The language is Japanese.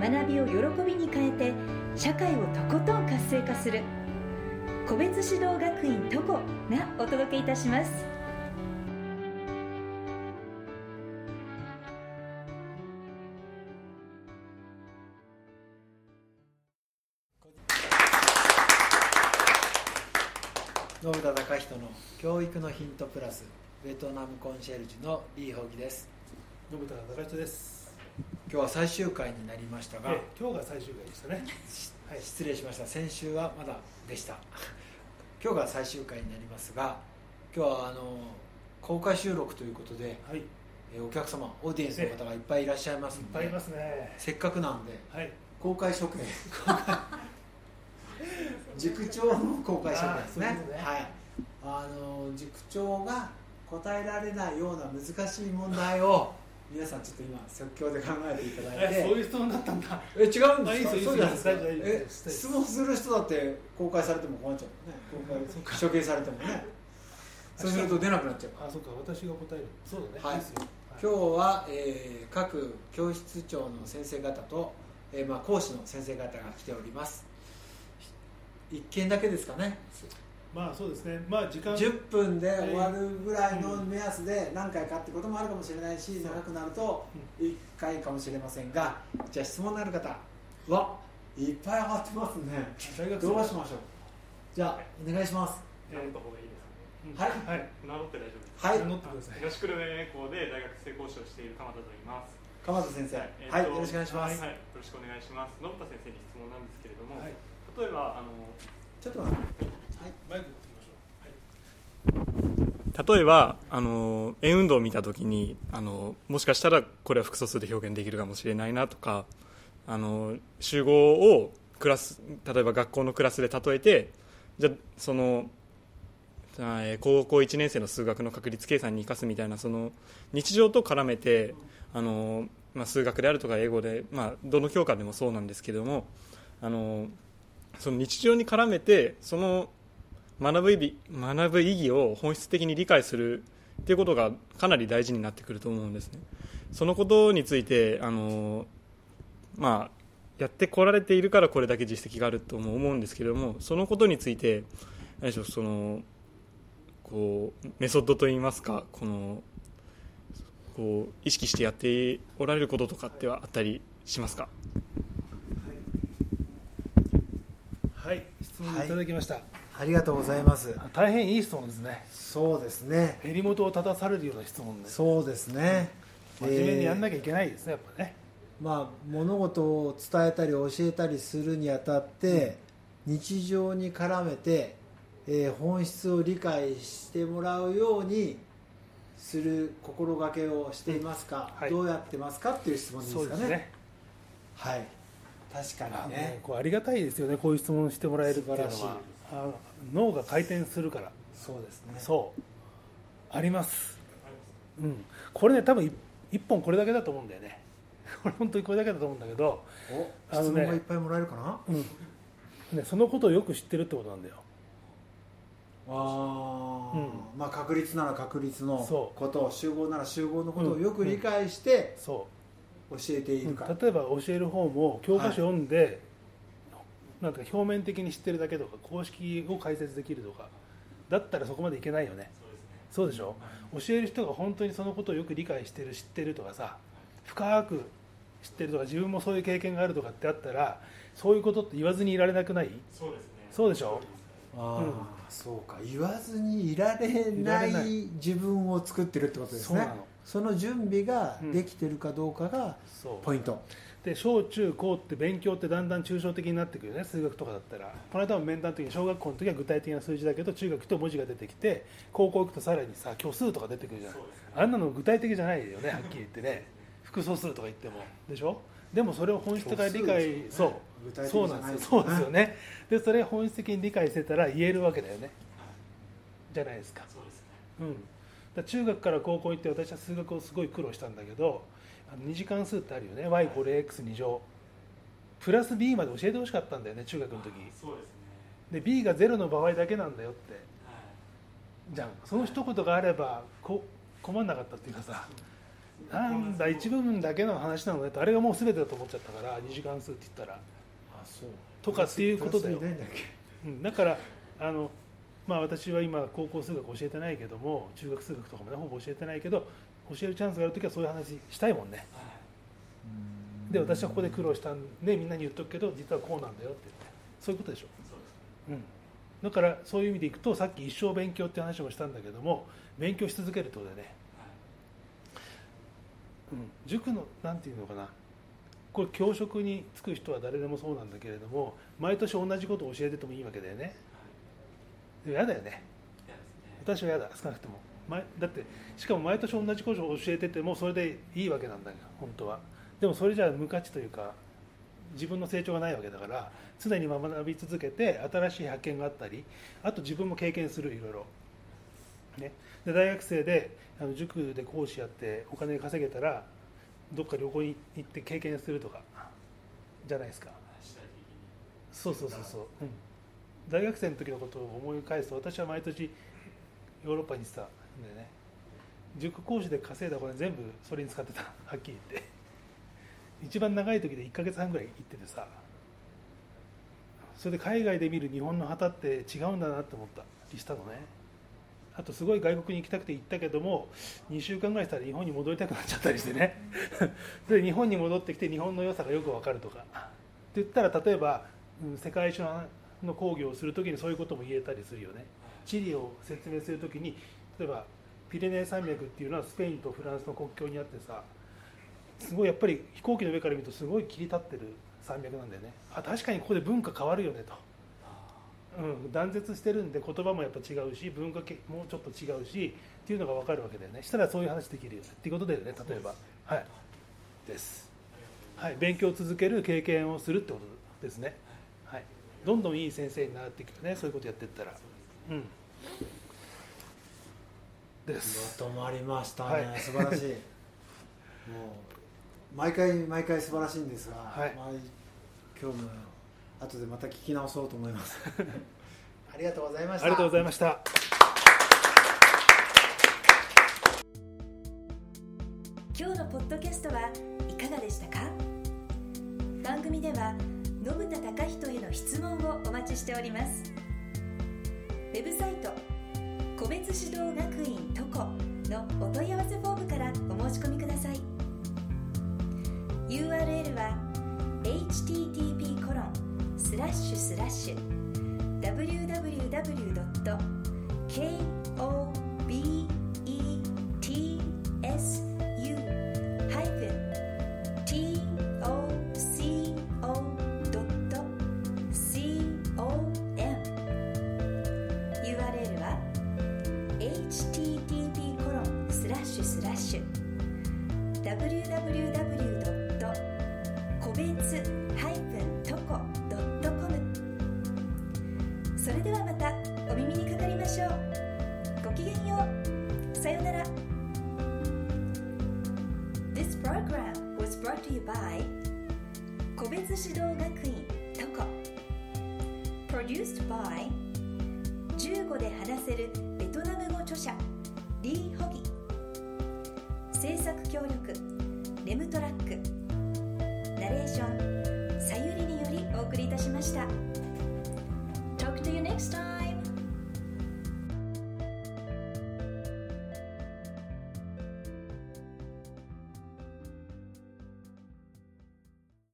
学びを喜びに変えて社会をとことん活性化する。個別指導学院トコがお届けいたします。信田隆人の教育のヒントプラスベトナムコンシェルジュのリー・ホギです。信田隆人です。今日は最終回になりましたが、ええ今日が最終回でしたね。はい。失礼しました先週はまだでした 今日が最終回になりますが今日はあの公開収録ということではい。いっえお客様オーディエンスの方がいっぱいいらっしゃいますのでぱいいますね。せっかくなんではい。公開処刑 塾長の公開処刑ですねねはいあの塾長が答えられないような難しい問題を皆さんちょっと今即興で考えていただいて。え、そういう質問だったんだ。え違うんですか？そうじゃないですかえ質問する人だって公開されても困っちゃうもんね。公開 処刑されてもね。そうすると出なくなっちゃう。あ、そうか。私が答える。そうだね。はい。今日は、えー各教室長の先生方と、えーまあ、講師の先生方が来ております。一件だけですかねまあそうですね。まあ時間。10分で終わるぐらいの目安で何回かってこともあるかもしれないし長くなると1回かもしれませんがじゃあ質問のある方はいっぱい上がってますねどうしましょう？じゃあお願いします名乗った方がいいですうんはいはい。名乗って大丈夫です。はい乗ってください。東久留米校で大学生講師をしている鎌田と言います。鎌田先生はい、よろしくお願いします、はい、よろしくお願いします。信田先生に質問なんですけれども、はい。例えばあのちょっと待って例えばあの円運動を見たときにあのもしかしたらこれは複素数で表現できるかもしれないなとかあの集合をクラス例えば学校のクラスで例えてじゃその高校1年生の数学の確率計算に生かすみたいなその日常と絡めてあの、まあ、数学であるとか英語で、まあ、どの教科でもそうなんですけどもあのその日常に絡めてその学ぶ意義学ぶ意義を本質的に理解するっていうことがかなり大事になってくると思うんですね。そのことについてあの、まあ、やってこられているからこれだけ実績があると思うんですけれどもそのことについて何でしょうそのこうメソッドといいますかこのこう意識してやっておられることとかってはあったりしますか？はい。質問いただきました。ありがとうございます大変いい質問ですね。そうですね襟元を立たされるような質問です。そうですね真面目にやんなききゃいけないですね。やっぱね。まあ物事を伝えたり教えたりするにあたって、日常に絡めて、えー本質を理解してもらうようにする心がけをしていますか、はいどうやってますかっていう質問ですかねそうですね。はい確かにねこうありがたいですよね。こういう質問してもらえるっていうのは素晴らしい。あ脳が回転するから。そうですね。そう。あります、うん、これね多分い一本これだけだと思うんだよね。これ本当にこれだけだと思うんだけど、おあのね質問がいっぱいもらえるかな、うん。ね、そのことをよく知ってるってことなんだよ。あー。うん。まあ確率なら確率のこと集合なら集合のことをうん。よく理解してそ教えてう、いるか、例えば教える方も教科書読んで、なんか表面的に知ってるだけとか公式を解説できるとかだったらそこまでいけないよね。そうでしょ？教える人が本当にそのことをよく理解してる知ってるとかさ深く知ってるとか自分もそういう経験があるとかってあったらそういうことって言わずにいられなくない？そうですね。そうでしょ？ああ、うん。そうか。言わずにいられいらないれない。自分を作ってるってことですね。そうなのその準備ができてるかどうかがポイント、で小中高って勉強ってだんだん抽象的になってくるよね数学とかだったら。この間も面談の時に小学校の時は具体的な数字だけど中学と文字が出てきて高校行くとさらにさ虚数とか出てくるじゃん、あんなの具体的じゃないよねはっきり言ってね。複素数とか言っても。でしょ？でもそれを本質的に理解そうそう。なんですよ。そうですよね。でそれ本質的に理解してたら言えるわけだよね。じゃないですか。そうですね。うん、中学から高校行って私は数学をすごい苦労したんだけどあの2次関数ってあるよね。Y これ x2 乗。プラス b まで教えてほしかったんだよね中学の時。そうですね。で b が0の場合だけなんだよって。はい。じゃん。その一言があればこ困んなかったっていうかさ。なんだ一部分だけの話なのねとあれがもう全てだと思っちゃったから2次関数って言ったら、あそう。とかっていうことだよ。うん、だからあのまあ私は今高校数学教えてないけども中学数学とかもねほぼ教えてないけど教えるチャンスがある時はそういう話したいもんね。で私はここで苦労したんでみんなに言っとくけど実はこうなんだよって言って。そういうことでしょ？そううん、だからそういう意味でいくとさっき一生勉強って話もしたんだけども勉強し続けるってことでね、うん、塾のなんていうのかな。これ教職に就く人は誰でもそうなんだけれども毎年同じことを教えててもいいわけだよね嫌だよね。ね。私は嫌だ少なくとも。毎だってしかも毎年同じことを教えててもそれでいいわけなんだよ本当は。でもそれじゃ無価値というか自分の成長がないわけだから常に学び続けて新しい発見があったりあと自分も経験するいろいろ、ね、で大学生であの塾で講師やってお金稼げたらどっか旅行に行って経験するとかじゃないですか。そうそうそうそう、うん、大学生の時のことを思い返すと私は毎年ヨーロッパに行ってたんでね。塾講師で稼いだお金全部それに使ってた。はっきり言って。一番長い時で1ヶ月半ぐらい行っててさ。それで海外で見る日本の旗って違うんだなって思った。りしたのね。あとすごい外国に行きたくて行ったけども2週間ぐらいしたら日本に戻りたくなっちゃったりしてね。で日本に戻ってきて日本の良さがよく分かるとか。って言ったら例えば、世界史のの講義をするときにそういうことも言えたりするよね。地理を説明するときに例えばピレネー山脈っていうのはスペインとフランスの国境にあってさすごいやっぱり飛行機の上から見るとすごい切り立ってる山脈なんだよね。あ確かにここで文化変わるよねと、うん、断絶してるんで言葉もやっぱ違うし文化系もうちょっと違うしっていうのが分かるわけだよね。したらそういう話できるよね。っていうことだよね例えば。はい。です。はい。勉強を続ける経験をするってことですね。はいどんどんいい先生になっていくよねそういうことやっていったら。うん。です。まとまりましたね、はい。素晴らしい。もう毎回毎回素晴らしいんですが、はい。まあ今日も後でまた聞き直そうと思います。ありがとうございました。ありがとうございました。今日のポッドキャストはいかがでしたか？番組では信田隆人への質問をお待ちしております。ウェブサイト個別指導学院トコのお問い合わせフォームからお申し込みください。URL は http コロンスラッシュスラッシュ www.kobets www. 個別 -toco.com それではまたお耳にかかりましょう。ごきげんよう。さようなら。This program was brought to you by 個別指導学院トコ Produced by 15で話せるベトナム語著者リー・ホギ。作協力レムトラックナレーションさゆりによりお送りいたしました。Talk to you next time!